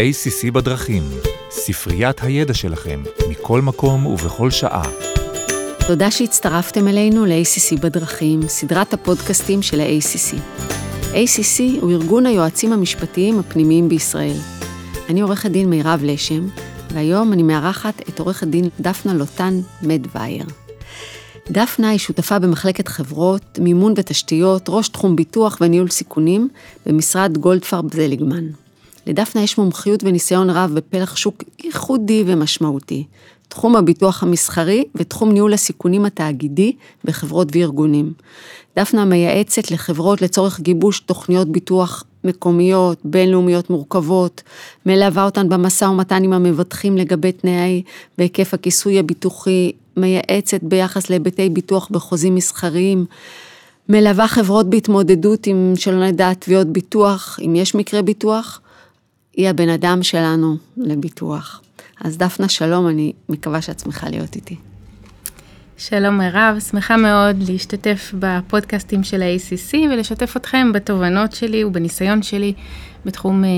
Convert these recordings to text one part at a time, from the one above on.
ACC בדרכים, ספריית הידע שלכם, מכל מקום ובכל שעה. תודה שהצטרפתם אלינו ל-ACC בדרכים, סדרת הפודקאסטים של ה-ACC. ACC הוא ארגון היועצים המשפטיים הפנימיים בישראל. אני עורכת דין מירב לשם, והיום אני מארחת את עורכת דין דפנה לוטן מדווייר. דפנה היא שותפה במחלקת חברות, מימון ותשתיות, ראש תחום ביטוח וניהול סיכונים במשרד גולדפרב זליגמן. לדפנה יש מומחיות וניסיון רב בפלח שוק ייחודי ומשמעותי, תחום הביטוח המסחרי ותחום ניהול הסיכונים התאגידי בחברות וארגונים. דפנה מייעצת לחברות לצורך גיבוש תוכניות ביטוח מקומיות, בינלאומיות מורכבות, מלווה אותן במשא ומתן עם המבטחים לגבי תנאי והיקף הכיסוי הביטוחי, מייעצת ביחס להיבטי ביטוח בחוזים מסחריים, מלווה חברות בהתמודדות עם, שלא נדע, תביעות ביטוח, אם יש מקרה ביטוח, היא הבן אדם שלנו לביטוח. אז דפנה, שלום, אני מקווה שאת שמחה להיות איתי. שלום מירב, שמחה מאוד להשתתף בפודקאסטים של ה-ACC ולשתף אתכם בתובנות שלי ובניסיון שלי בתחום אה,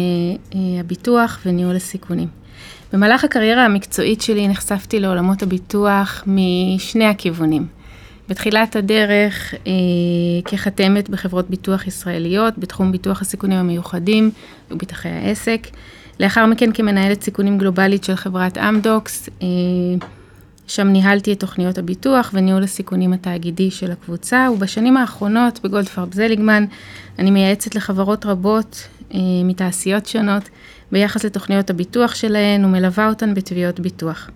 אה, הביטוח וניהול הסיכונים. במהלך הקריירה המקצועית שלי נחשפתי לעולמות הביטוח משני הכיוונים. בתחילת הדרך אה, כחתמת בחברות ביטוח ישראליות בתחום ביטוח הסיכונים המיוחדים וביטחי העסק. לאחר מכן כמנהלת סיכונים גלובלית של חברת אמדוקס, אה, שם ניהלתי את תוכניות הביטוח וניהול הסיכונים התאגידי של הקבוצה, ובשנים האחרונות בגולדפרב זליגמן אני מייעצת לחברות רבות אה, מתעשיות שונות ביחס לתוכניות הביטוח שלהן ומלווה אותן בתביעות ביטוח.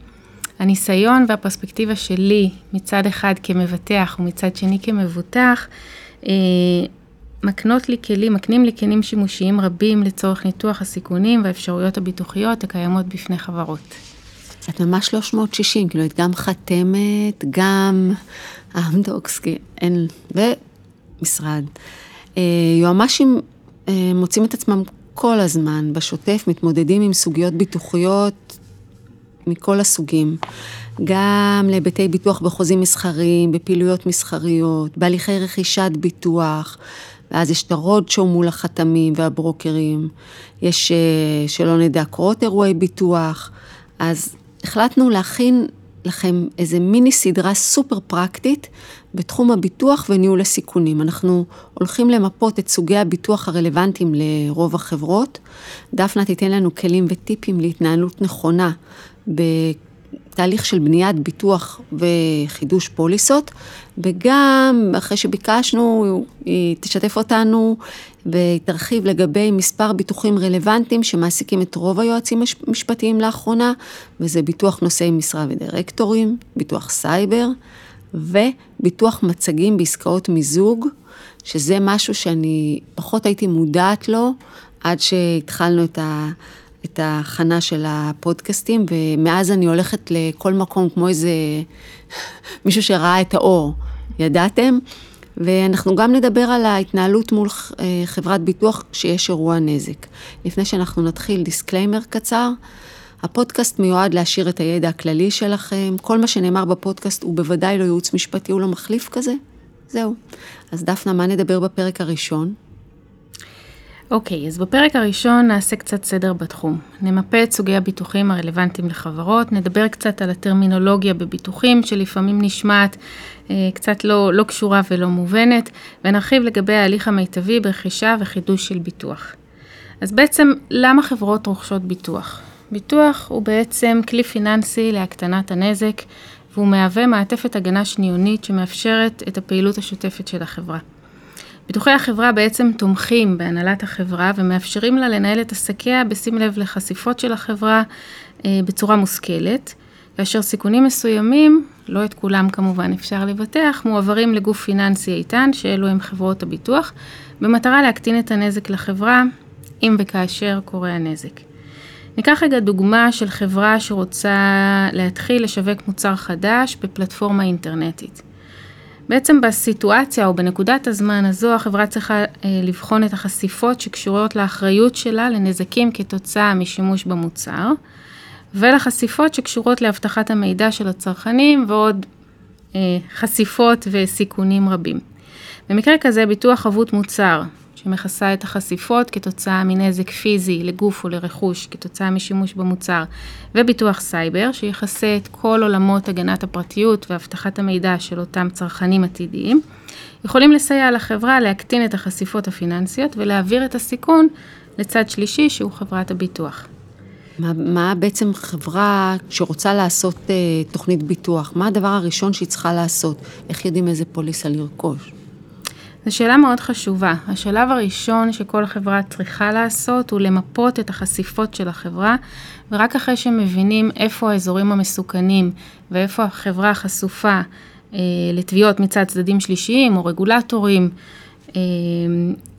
הניסיון והפרספקטיבה שלי מצד אחד כמבטח ומצד שני כמבוטח, אה, מקנות לי כלים, מקנים לי כלים שימושיים רבים לצורך ניתוח הסיכונים והאפשרויות הביטוחיות הקיימות בפני חברות. את ממש 360, כאילו את גם חתמת, גם אמדוקס, אין, ומשרד. אה, יועמ"שים אה, מוצאים את עצמם כל הזמן, בשוטף, מתמודדים עם סוגיות ביטוחיות מכל הסוגים. גם להיבטי ביטוח בחוזים מסחריים, בפעילויות מסחריות, בהליכי רכישת ביטוח, ואז יש את הרודשו מול החתמים והברוקרים, יש, אה, שלא נדע, קרות אירועי ביטוח, אז החלטנו להכין לכם איזה מיני סדרה סופר פרקטית בתחום הביטוח וניהול הסיכונים. אנחנו הולכים למפות את סוגי הביטוח הרלוונטיים לרוב החברות. דפנה תיתן לנו כלים וטיפים להתנהלות נכונה תהליך של בניית ביטוח וחידוש פוליסות, וגם אחרי שביקשנו, היא תשתף אותנו ותרחיב לגבי מספר ביטוחים רלוונטיים שמעסיקים את רוב היועצים המשפטיים לאחרונה, וזה ביטוח נושאי משרה ודירקטורים, ביטוח סייבר, וביטוח מצגים בעסקאות מיזוג, שזה משהו שאני פחות הייתי מודעת לו עד שהתחלנו את ה... את ההכנה של הפודקאסטים, ומאז אני הולכת לכל מקום כמו איזה מישהו שראה את האור, ידעתם? ואנחנו גם נדבר על ההתנהלות מול אה, חברת ביטוח כשיש אירוע נזק. לפני שאנחנו נתחיל, disclaimer קצר. הפודקאסט מיועד להעשיר את הידע הכללי שלכם, כל מה שנאמר בפודקאסט הוא בוודאי לא ייעוץ משפטי, הוא לא מחליף כזה. זהו. אז דפנה, מה נדבר בפרק הראשון? אוקיי, okay, אז בפרק הראשון נעשה קצת סדר בתחום. נמפה את סוגי הביטוחים הרלוונטיים לחברות, נדבר קצת על הטרמינולוגיה בביטוחים, שלפעמים נשמעת אה, קצת לא, לא קשורה ולא מובנת, ונרחיב לגבי ההליך המיטבי ברכישה וחידוש של ביטוח. אז בעצם, למה חברות רוכשות ביטוח? ביטוח הוא בעצם כלי פיננסי להקטנת הנזק, והוא מהווה מעטפת הגנה שניונית שמאפשרת את הפעילות השוטפת של החברה. ביטוחי החברה בעצם תומכים בהנהלת החברה ומאפשרים לה לנהל את עסקיה בשים לב לחשיפות של החברה אה, בצורה מושכלת, כאשר סיכונים מסוימים, לא את כולם כמובן אפשר לבטח, מועברים לגוף פיננסי איתן, שאלו הם חברות הביטוח, במטרה להקטין את הנזק לחברה, אם וכאשר קורה הנזק. ניקח רגע דוגמה של חברה שרוצה להתחיל לשווק מוצר חדש בפלטפורמה אינטרנטית. בעצם בסיטואציה או בנקודת הזמן הזו החברה צריכה אה, לבחון את החשיפות שקשורות לאחריות שלה לנזקים כתוצאה משימוש במוצר ולחשיפות שקשורות לאבטחת המידע של הצרכנים ועוד אה, חשיפות וסיכונים רבים. במקרה כזה ביטוח חבות מוצר, שמכסה את החשיפות כתוצאה מנזק פיזי לגוף או לרכוש כתוצאה משימוש במוצר, וביטוח סייבר, שיכסה את כל עולמות הגנת הפרטיות ואבטחת המידע של אותם צרכנים עתידיים, יכולים לסייע לחברה להקטין את החשיפות הפיננסיות ולהעביר את הסיכון לצד שלישי שהוא חברת הביטוח. מה, מה בעצם חברה שרוצה לעשות אה, תוכנית ביטוח, מה הדבר הראשון שהיא צריכה לעשות? איך יודעים איזה פוליסה לרכוש? זו שאלה מאוד חשובה. השלב הראשון שכל חברה צריכה לעשות הוא למפות את החשיפות של החברה, ורק אחרי שמבינים איפה האזורים המסוכנים ואיפה החברה חשופה אה, לתביעות מצד צדדים שלישיים או רגולטורים, אה,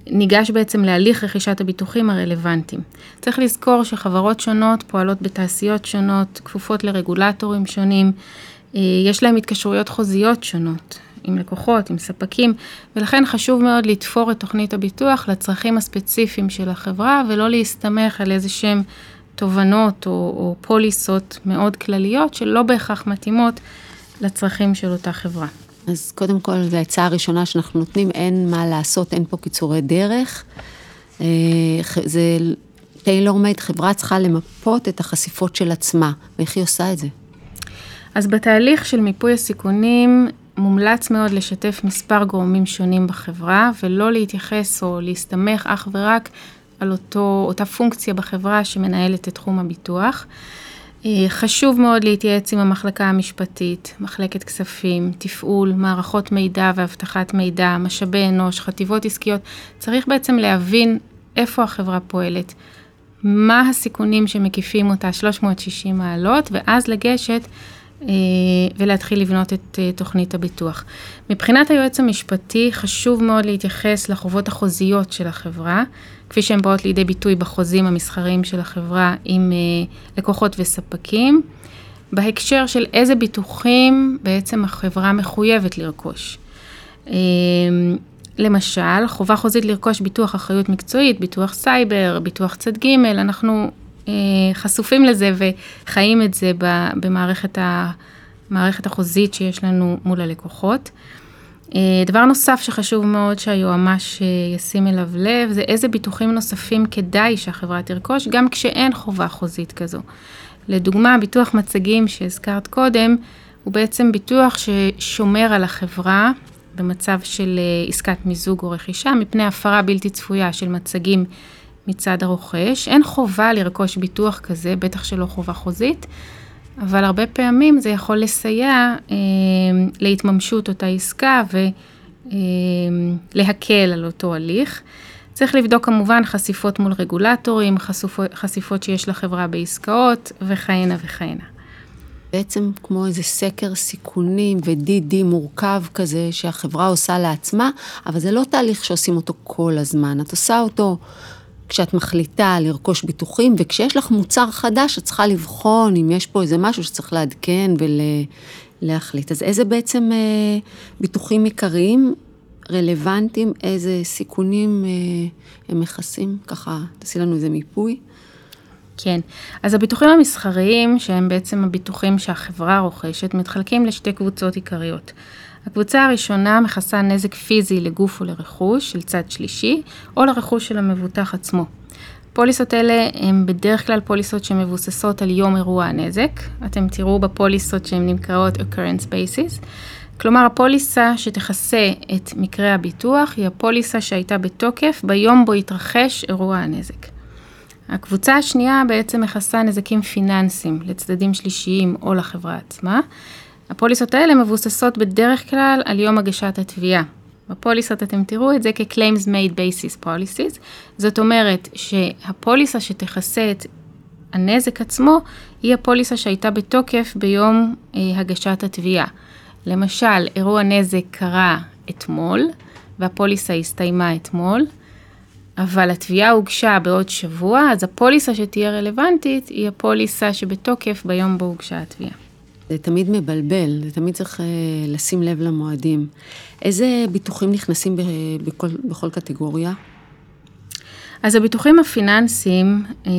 ניגש בעצם להליך רכישת הביטוחים הרלוונטיים. צריך לזכור שחברות שונות פועלות בתעשיות שונות, כפופות לרגולטורים שונים, אה, יש להם התקשרויות חוזיות שונות. עם לקוחות, עם ספקים, ולכן חשוב מאוד לתפור את תוכנית הביטוח לצרכים הספציפיים של החברה, ולא להסתמך על איזה שהם תובנות או, או פוליסות מאוד כלליות, שלא בהכרח מתאימות לצרכים של אותה חברה. אז קודם כל, זו העצה הראשונה שאנחנו נותנים, אין מה לעשות, אין פה קיצורי דרך. אה, זה טיילור מייד, חברה צריכה למפות את החשיפות של עצמה, ואיך היא עושה את זה? אז בתהליך של מיפוי הסיכונים, מומלץ מאוד לשתף מספר גורמים שונים בחברה, ולא להתייחס או להסתמך אך ורק על אותו, אותה פונקציה בחברה שמנהלת את תחום הביטוח. אה, חשוב מאוד להתייעץ עם המחלקה המשפטית, מחלקת כספים, תפעול, מערכות מידע ואבטחת מידע, משאבי אנוש, חטיבות עסקיות. צריך בעצם להבין איפה החברה פועלת, מה הסיכונים שמקיפים אותה 360 מעלות, ואז לגשת ולהתחיל לבנות את אה, תוכנית הביטוח. מבחינת היועץ המשפטי, חשוב מאוד להתייחס לחובות החוזיות של החברה, כפי שהן באות לידי ביטוי בחוזים המסחריים של החברה עם אה, לקוחות וספקים, בהקשר של איזה ביטוחים בעצם החברה מחויבת לרכוש. למשל, חובה חוזית לרכוש ביטוח אחריות מקצועית, ביטוח סייבר, ביטוח צד ג', אנחנו אה, חשופים לזה וחיים את זה במערכת המערכת החוזית שיש לנו מול הלקוחות. אה, דבר נוסף שחשוב מאוד שהיועמ"ש אה, ישים אליו לב, זה איזה ביטוחים נוספים כדאי שהחברה תרכוש, גם כשאין חובה חוזית כזו. לדוגמה, ביטוח מצגים שהזכרת קודם, הוא בעצם ביטוח ששומר על החברה במצב של עסקת מיזוג או רכישה, מפני הפרה בלתי צפויה של מצגים מצד הרוכש. אין חובה לרכוש ביטוח כזה, בטח שלא חובה חוזית, אבל הרבה פעמים זה יכול לסייע אה, להתממשות אותה עסקה ולהקל אה, על אותו הליך. צריך לבדוק כמובן חשיפות מול רגולטורים, חשיפות, חשיפות שיש לחברה בעסקאות וכהנה וכהנה. בעצם כמו איזה סקר סיכונים ו-DD מורכב כזה שהחברה עושה לעצמה, אבל זה לא תהליך שעושים אותו כל הזמן, את עושה אותו כשאת מחליטה לרכוש ביטוחים, וכשיש לך מוצר חדש, את צריכה לבחון אם יש פה איזה משהו שצריך לעדכן ולהחליט. אז איזה בעצם אה, ביטוחים עיקריים רלוונטיים, איזה סיכונים אה, הם מכסים? ככה, תעשי לנו איזה מיפוי. כן, אז הביטוחים המסחריים, שהם בעצם הביטוחים שהחברה רוכשת, מתחלקים לשתי קבוצות עיקריות. הקבוצה הראשונה מכסה נזק פיזי לגוף או לרכוש של צד שלישי, או לרכוש של המבוטח עצמו. פוליסות אלה הן בדרך כלל פוליסות שמבוססות על יום אירוע הנזק. אתם תראו בפוליסות שהן נקראות occurrence basis. כלומר, הפוליסה שתכסה את מקרה הביטוח היא הפוליסה שהייתה בתוקף ביום בו התרחש אירוע הנזק. הקבוצה השנייה בעצם מכסה נזקים פיננסיים לצדדים שלישיים או לחברה עצמה. הפוליסות האלה מבוססות בדרך כלל על יום הגשת התביעה. בפוליסות אתם תראו את זה כ-claims made basis policies, זאת אומרת שהפוליסה שתכסה את הנזק עצמו, היא הפוליסה שהייתה בתוקף ביום אה, הגשת התביעה. למשל, אירוע נזק קרה אתמול, והפוליסה הסתיימה אתמול, אבל התביעה הוגשה בעוד שבוע, אז הפוליסה שתהיה רלוונטית היא הפוליסה שבתוקף ביום בו הוגשה התביעה. זה תמיד מבלבל, זה תמיד צריך אה, לשים לב למועדים. איזה ביטוחים נכנסים בכל, בכל קטגוריה? אז הביטוחים הפיננסיים אה,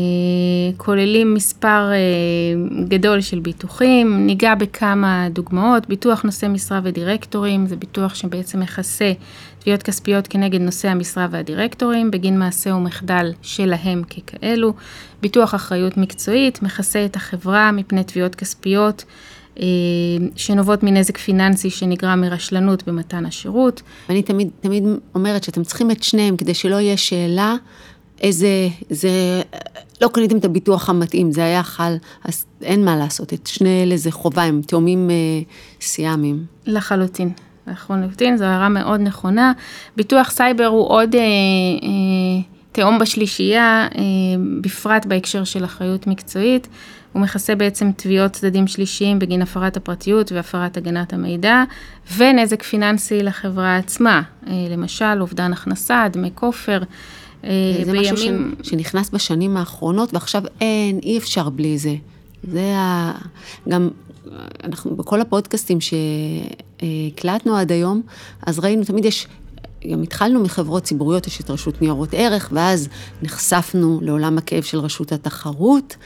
כוללים מספר אה, גדול של ביטוחים, ניגע בכמה דוגמאות, ביטוח נושא משרה ודירקטורים, זה ביטוח שבעצם מכסה תביעות כספיות כנגד נושאי המשרה והדירקטורים, בגין מעשה או מחדל שלהם ככאלו, ביטוח אחריות מקצועית, מכסה את החברה מפני תביעות כספיות. אה, שנובעות מנזק פיננסי שנגרם מרשלנות במתן השירות. אני תמיד, תמיד אומרת שאתם צריכים את שניהם כדי שלא יהיה שאלה איזה, זה, לא קניתם את הביטוח המתאים, זה היה חל, אז אין מה לעשות, את שני אלה זה חובה, הם תאומים אה, סיאמים. לחלוטין. לחלוטין, זו הערה מאוד נכונה. ביטוח סייבר הוא עוד אה, אה, תהום בשלישייה, אה, בפרט בהקשר של אחריות מקצועית. הוא מכסה בעצם תביעות צדדים שלישיים בגין הפרת הפרטיות והפרת הגנת המידע, ונזק פיננסי לחברה עצמה, אה, למשל אובדן הכנסה, דמי כופר. אה, זה בימים... משהו ש... שנכנס בשנים האחרונות, ועכשיו אין, אי אפשר בלי זה. זה ה... גם אנחנו בכל הפודקאסטים שהקלטנו עד היום, אז ראינו, תמיד יש, גם התחלנו מחברות ציבוריות, יש את רשות ניירות ערך, ואז נחשפנו לעולם הכאב של רשות התחרות,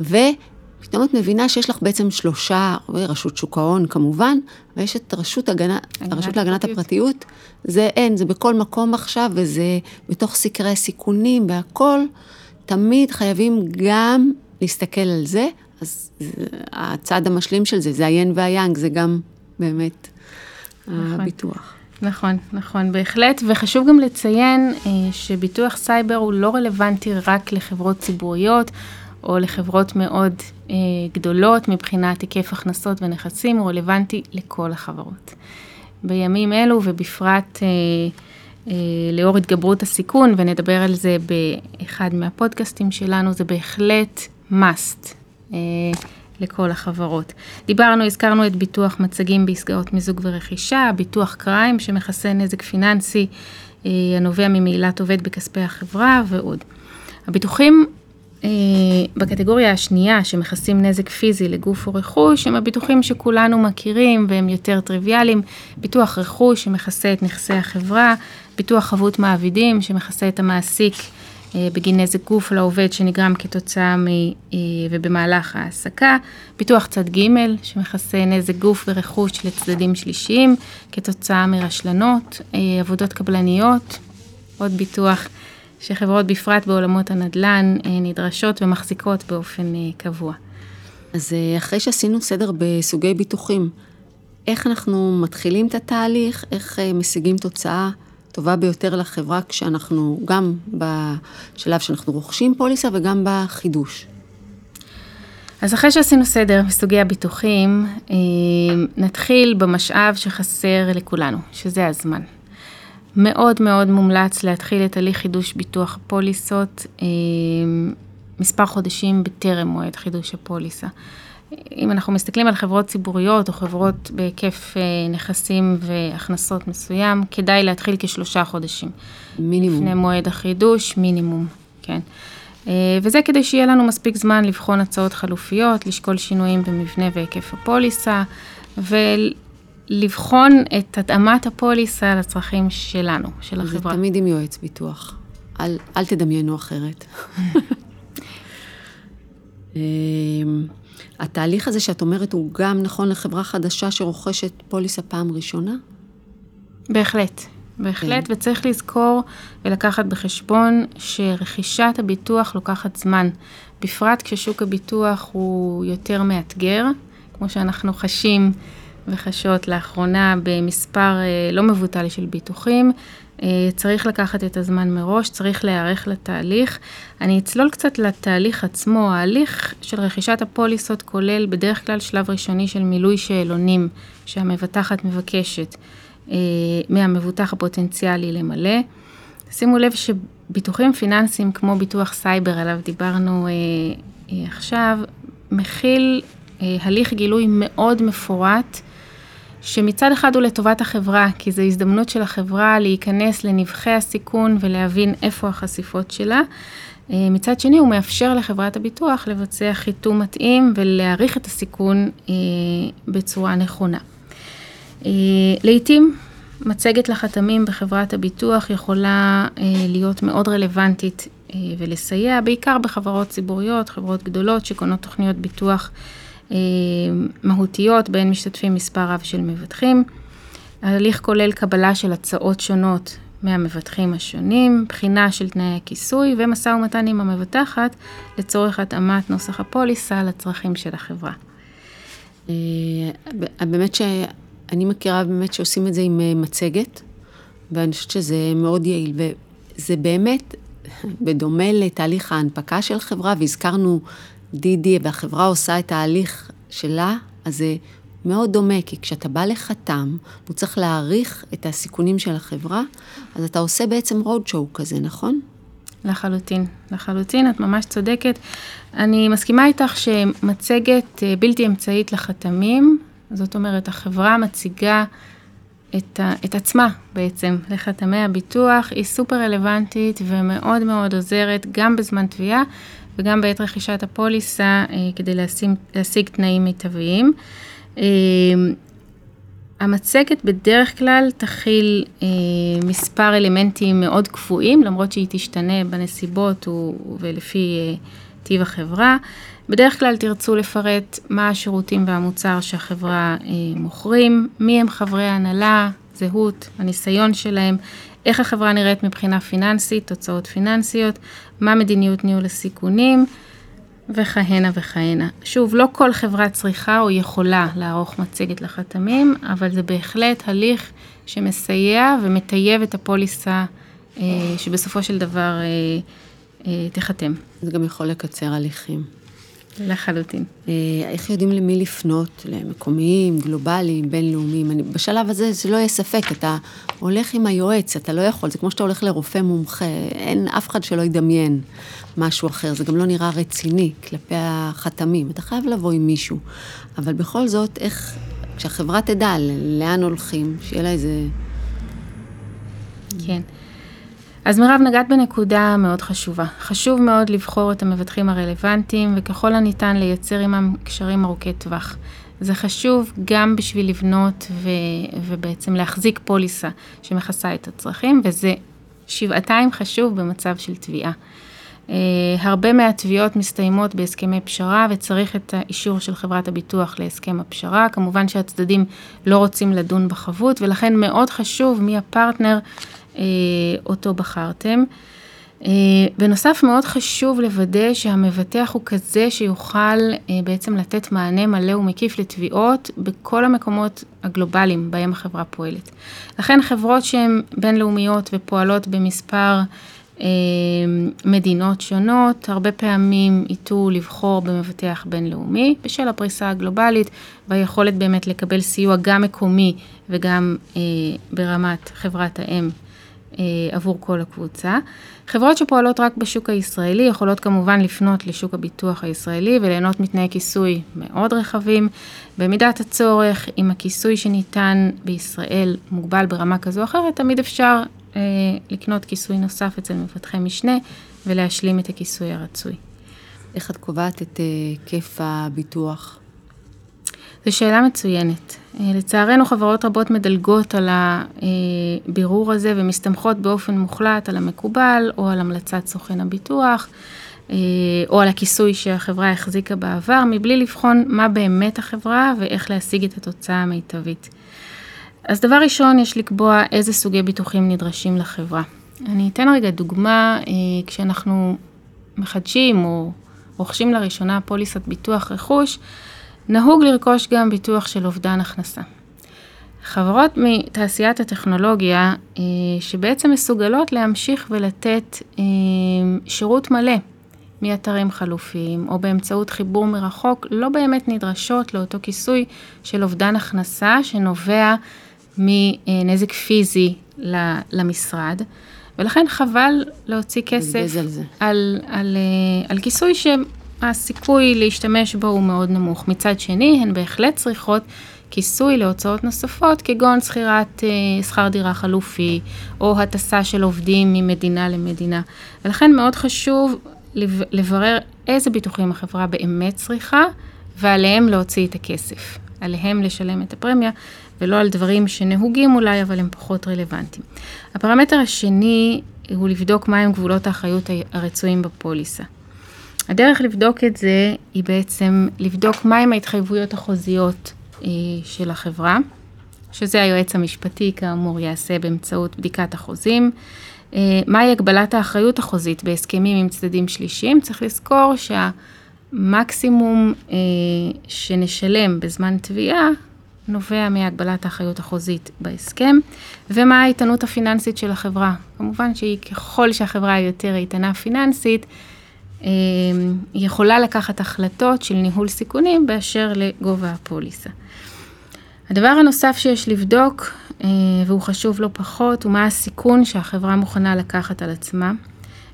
ופתאום את מבינה שיש לך בעצם שלושה, רשות שוק ההון כמובן, ויש את רשות, הגנה, הרשות להגנת הפרטיות, זה אין, זה בכל מקום עכשיו, וזה בתוך סקרי סיכונים והכול, תמיד חייבים גם להסתכל על זה, אז הצד המשלים של זה, זה היין והיאנג, זה גם באמת נכון. הביטוח. נכון, נכון, בהחלט, וחשוב גם לציין אה, שביטוח סייבר הוא לא רלוונטי רק לחברות ציבוריות או לחברות מאוד אה, גדולות מבחינת היקף הכנסות ונכסים, הוא רלוונטי לכל החברות. בימים אלו ובפרט אה, אה, לאור התגברות הסיכון, ונדבר על זה באחד מהפודקאסטים שלנו, זה בהחלט must. אה, לכל החברות. דיברנו, הזכרנו את ביטוח מצגים בעסקאות מיזוג ורכישה, ביטוח קריים שמכסה נזק פיננסי אה, הנובע ממעילת עובד בכספי החברה ועוד. הביטוחים אה, בקטגוריה השנייה שמכסים נזק פיזי לגוף או רכוש הם הביטוחים שכולנו מכירים והם יותר טריוויאליים, ביטוח רכוש שמכסה את נכסי החברה, ביטוח חבות מעבידים שמכסה את המעסיק בגין נזק גוף לעובד שנגרם כתוצאה מ... אה, ובמהלך העסקה, ביטוח צד ג' שמכסה נזק גוף ורכוש לצדדים שלישיים כתוצאה מרשלנות, אה, עבודות קבלניות, עוד ביטוח שחברות בפרט בעולמות הנדל"ן נדרשות ומחזיקות באופן קבוע. אז אחרי שעשינו סדר בסוגי ביטוחים, איך אנחנו מתחילים את התהליך, איך משיגים תוצאה הטובה ביותר לחברה כשאנחנו, גם בשלב שאנחנו רוכשים פוליסה וגם בחידוש. אז אחרי שעשינו סדר בסוגי הביטוחים, אה, נתחיל במשאב שחסר לכולנו, שזה הזמן. מאוד מאוד מומלץ להתחיל את הליך חידוש ביטוח פוליסות אה, מספר חודשים בטרם מועד חידוש הפוליסה. אם אנחנו מסתכלים על חברות ציבוריות או חברות בהיקף אה, נכסים והכנסות מסוים, כדאי להתחיל כשלושה חודשים. מינימום. לפני מועד החידוש, מינימום, כן. אה, וזה כדי שיהיה לנו מספיק זמן לבחון הצעות חלופיות, לשקול שינויים במבנה והיקף הפוליסה, ולבחון את התאמת הפוליסה לצרכים שלנו, של החברה. זה תמיד עם יועץ ביטוח. אל, אל תדמיינו אחרת. התהליך הזה שאת אומרת הוא גם נכון לחברה חדשה שרוכשת פוליסה פעם ראשונה? בהחלט, בהחלט, כן. וצריך לזכור ולקחת בחשבון שרכישת הביטוח לוקחת זמן, בפרט כששוק הביטוח הוא יותר מאתגר, כמו שאנחנו חשים וחשות לאחרונה במספר אה, לא מבוטל של ביטוחים. אה, צריך לקחת את הזמן מראש, צריך להיערך לתהליך. אני אצלול קצת לתהליך עצמו. ההליך של רכישת הפוליסות כולל בדרך כלל שלב ראשוני של מילוי שאלונים שהמבטחת מבקשת אה, מהמבוטח הפוטנציאלי למלא. שימו לב שביטוחים פיננסיים כמו ביטוח סייבר עליו דיברנו עכשיו, מכיל הליך גילוי מאוד מפורט. שמצד אחד הוא לטובת החברה, כי זו הזדמנות של החברה להיכנס לנבחי הסיכון ולהבין איפה החשיפות שלה. אה, מצד שני, הוא מאפשר לחברת הביטוח לבצע חיתום מתאים ולהעריך את הסיכון אה, בצורה נכונה. אה, לעתים, מצגת לחתמים בחברת הביטוח יכולה להיות מאוד רלוונטית ולסייע, בעיקר בחברות ציבוריות, חברות גדולות שקונות תוכניות ביטוח מהותיות, בהן משתתפים מספר רב של מבטחים. ההליך כולל קבלה של הצעות שונות מהמבטחים השונים, בחינה של תנאי הכיסוי ומשא ומתן עם המבטחת לצורך התאמת נוסח הפוליסה לצרכים של החברה. אה, באמת שאני מכירה באמת שעושים את זה עם אה, מצגת, ואני חושבת שזה מאוד יעיל, וזה באמת, בדומה לתהליך ההנפקה של חברה, והזכרנו דידי, והחברה עושה את ההליך שלה, אז זה מאוד דומה, כי כשאתה בא לחתם, הוא צריך להעריך את הסיכונים של החברה, אז אתה עושה בעצם רוד שואו כזה, נכון? לחלוטין, לחלוטין, את ממש צודקת. אני מסכימה איתך שמצגת אה, בלתי אמצעית לחתמים, זאת אומרת, החברה מציגה את, ה, את עצמה בעצם לחתמי הביטוח, היא סופר רלוונטית ומאוד מאוד עוזרת גם בזמן תביעה וגם בעת רכישת הפוליסה אה, כדי להשיג, להשיג תנאים מיטביים. אה, המצגת בדרך כלל תכיל אה, מספר אלמנטים מאוד קפואים, למרות שהיא תשתנה בנסיבות ולפי אה, טיב החברה. בדרך כלל תרצו לפרט מה השירותים והמוצר שהחברה אה, מוכרים, מי הם חברי ההנהלה, זהות, הניסיון שלהם, איך החברה נראית מבחינה פיננסית, תוצאות פיננסיות, מה מדיניות ניהול הסיכונים. וכהנה וכהנה. שוב, לא כל חברה צריכה או יכולה לערוך מצגת לחתמים, אבל זה בהחלט הליך שמסייע ומטייב את הפוליסה אה, שבסופו של דבר אה, אה, תחתם. זה גם יכול לקצר הליכים. לחלוטין. אה, איך יודעים למי לפנות? למקומיים, גלובליים, בינלאומיים? אני, בשלב הזה זה לא יהיה ספק, אתה הולך עם היועץ, אתה לא יכול, זה כמו שאתה הולך לרופא מומחה, אין אף אחד שלא ידמיין משהו אחר, זה גם לא נראה רציני כלפי החתמים, אתה חייב לבוא עם מישהו. אבל בכל זאת, איך, כשהחברה תדע לאן הולכים, שיהיה לה איזה... כן. אז מירב, נגעת בנקודה מאוד חשובה. חשוב מאוד לבחור את המבטחים הרלוונטיים, וככל הניתן לייצר עמם קשרים ארוכי טווח. זה חשוב גם בשביל לבנות ו, ובעצם להחזיק פוליסה שמכסה את הצרכים, וזה שבעתיים חשוב במצב של תביעה. Uh, הרבה מהתביעות מסתיימות בהסכמי פשרה וצריך את האישור של חברת הביטוח להסכם הפשרה. כמובן שהצדדים לא רוצים לדון בחבות ולכן מאוד חשוב מי הפרטנר אותו בחרתם. אה, בנוסף, מאוד חשוב לוודא שהמבטח הוא כזה שיוכל אה, בעצם לתת מענה מלא ומקיף לתביעות בכל המקומות הגלובליים בהם החברה פועלת. לכן חברות שהן בינלאומיות ופועלות במספר מדינות שונות, הרבה פעמים ייטו לבחור במבטח בינלאומי בשל הפריסה הגלובלית והיכולת באמת לקבל סיוע גם מקומי וגם ברמת חברת האם אה, עבור כל הקבוצה. חברות שפועלות רק בשוק הישראלי יכולות כמובן לפנות לשוק הביטוח הישראלי וליהנות מתנאי כיסוי מאוד רחבים. במידת הצורך, אם הכיסוי שניתן בישראל מוגבל ברמה כזו או אחרת, תמיד אפשר אה, לקנות כיסוי נוסף אצל מפתחי משנה ולהשלים את הכיסוי הרצוי. איך את קובעת את היקף אה, הביטוח? זו שאלה מצוינת. אה, לצערנו חברות רבות מדלגות על הבירור הזה ומסתמכות באופן מוחלט על המקובל או על המלצת סוכן הביטוח אה, או על הכיסוי שהחברה החזיקה בעבר, מבלי לבחון מה באמת החברה ואיך להשיג את התוצאה המיטבית. אז דבר ראשון, יש לקבוע איזה סוגי ביטוחים נדרשים לחברה. אני אתן רגע דוגמה, אה, כשאנחנו מחדשים או רוכשים לראשונה פוליסת ביטוח רכוש, נהוג לרכוש גם ביטוח של אובדן הכנסה. חברות מתעשיית הטכנולוגיה אה, שבעצם מסוגלות להמשיך ולתת אה, שירות מלא מאתרים חלופיים או באמצעות חיבור מרחוק לא באמת נדרשות לאותו כיסוי של אובדן הכנסה שנובע מנזק פיזי למשרד. ולכן חבל להוציא כסף על, על, על, אה, על כיסוי הסיכוי להשתמש בו הוא מאוד נמוך. מצד שני, הן בהחלט צריכות כיסוי להוצאות נוספות, כגון שכירת אה, שכר דירה חלופי, או הטסה של עובדים ממדינה למדינה. ולכן מאוד חשוב לברר איזה ביטוחים החברה באמת צריכה, ועליהם להוציא את הכסף. עליהם לשלם את הפרמיה, ולא על דברים שנהוגים אולי, אבל הם פחות רלוונטיים. הפרמטר השני, הוא לבדוק מהם גבולות האחריות הרצויים בפוליסה. הדרך לבדוק את זה היא בעצם לבדוק מהם ההתחייבויות החוזיות אה, של החברה, שזה היועץ המשפטי כאמור יעשה באמצעות בדיקת החוזים. אה, מהי הגבלת האחריות החוזית בהסכמים עם צדדים שלישיים? צריך לזכור שהמקסימום אה, שנשלם בזמן תביעה נובע מהגבלת האחריות החוזית בהסכם, ומה האיתנות הפיננסית של החברה. כמובן שהיא ככל שהחברה יותר איתנה פיננסית, היא יכולה לקחת החלטות של ניהול סיכונים באשר לגובה הפוליסה. הדבר הנוסף שיש לבדוק, אה, והוא חשוב לא פחות, הוא מה הסיכון שהחברה מוכנה לקחת על עצמה.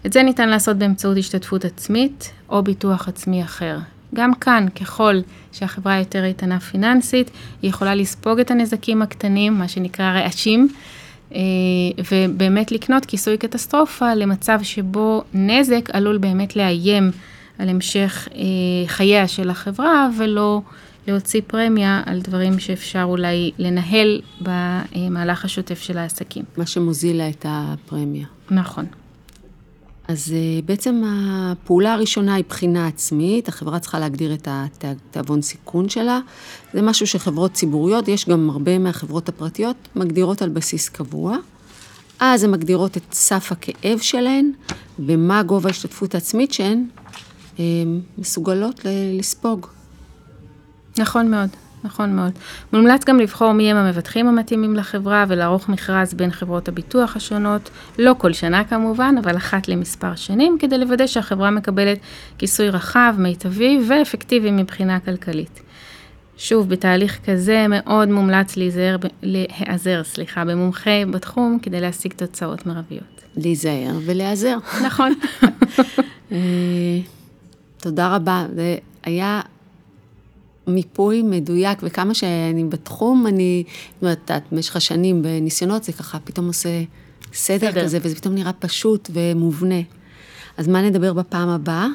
את זה ניתן לעשות באמצעות השתתפות עצמית או ביטוח עצמי אחר. גם כאן, ככל שהחברה יותר איתנה פיננסית, היא יכולה לספוג את הנזקים הקטנים, מה שנקרא רעשים, ובאמת לקנות כיסוי קטסטרופה למצב שבו נזק עלול באמת לאיים על המשך אה, חייה של החברה, ולא להוציא פרמיה על דברים שאפשר אולי לנהל במהלך השוטף של העסקים. מה שמוזיל לה את הפרמיה. נכון. אז אה, בעצם הפעולה הראשונה היא בחינה עצמית, החברה צריכה להגדיר את התיאבון סיכון שלה. זה משהו שחברות ציבוריות, יש גם הרבה מהחברות הפרטיות, מגדירות על בסיס קבוע. אז הן מגדירות את סף הכאב שלהן, ומה גובה ההשתתפות העצמית שהן אה, מסוגלות לספוג. נכון מאוד. נכון מאוד. מומלץ גם לבחור מי הם המבטחים המתאימים לחברה ולערוך מכרז בין חברות הביטוח השונות, לא כל שנה כמובן, אבל אחת למספר שנים, כדי לוודא שהחברה מקבלת כיסוי רחב, מיטבי ואפקטיבי מבחינה כלכלית. שוב, בתהליך כזה מאוד מומלץ להיזהר, להיעזר, סליחה, במומחה בתחום כדי להשיג תוצאות מרביות. להיזהר ולהיעזר. נכון. אה, תודה רבה, זה היה מיפוי מדויק, וכמה שאני בתחום, אני, זאת אומרת, במשך השנים בניסיונות, זה ככה פתאום עושה סדר, סדר כזה, וזה פתאום נראה פשוט ומובנה. אז מה נדבר בפעם הבאה?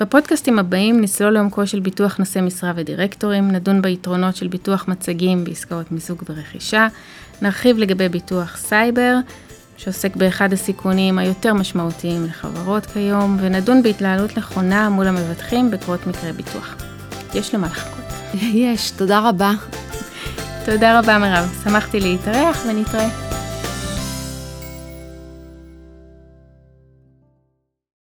בפודקאסטים הבאים נצלול לעומקו של ביטוח נושא משרה ודירקטורים, נדון ביתרונות של ביטוח מצגים בעסקאות מיזוג ורכישה, נרחיב לגבי ביטוח סייבר, שעוסק באחד הסיכונים היותר משמעותיים לחברות כיום, ונדון בהתנהלות נכונה מול המבטחים בקרות מקרה ביטוח. יש למה לחכות. יש, תודה רבה. תודה רבה מירב, שמחתי להתארח ונתראה.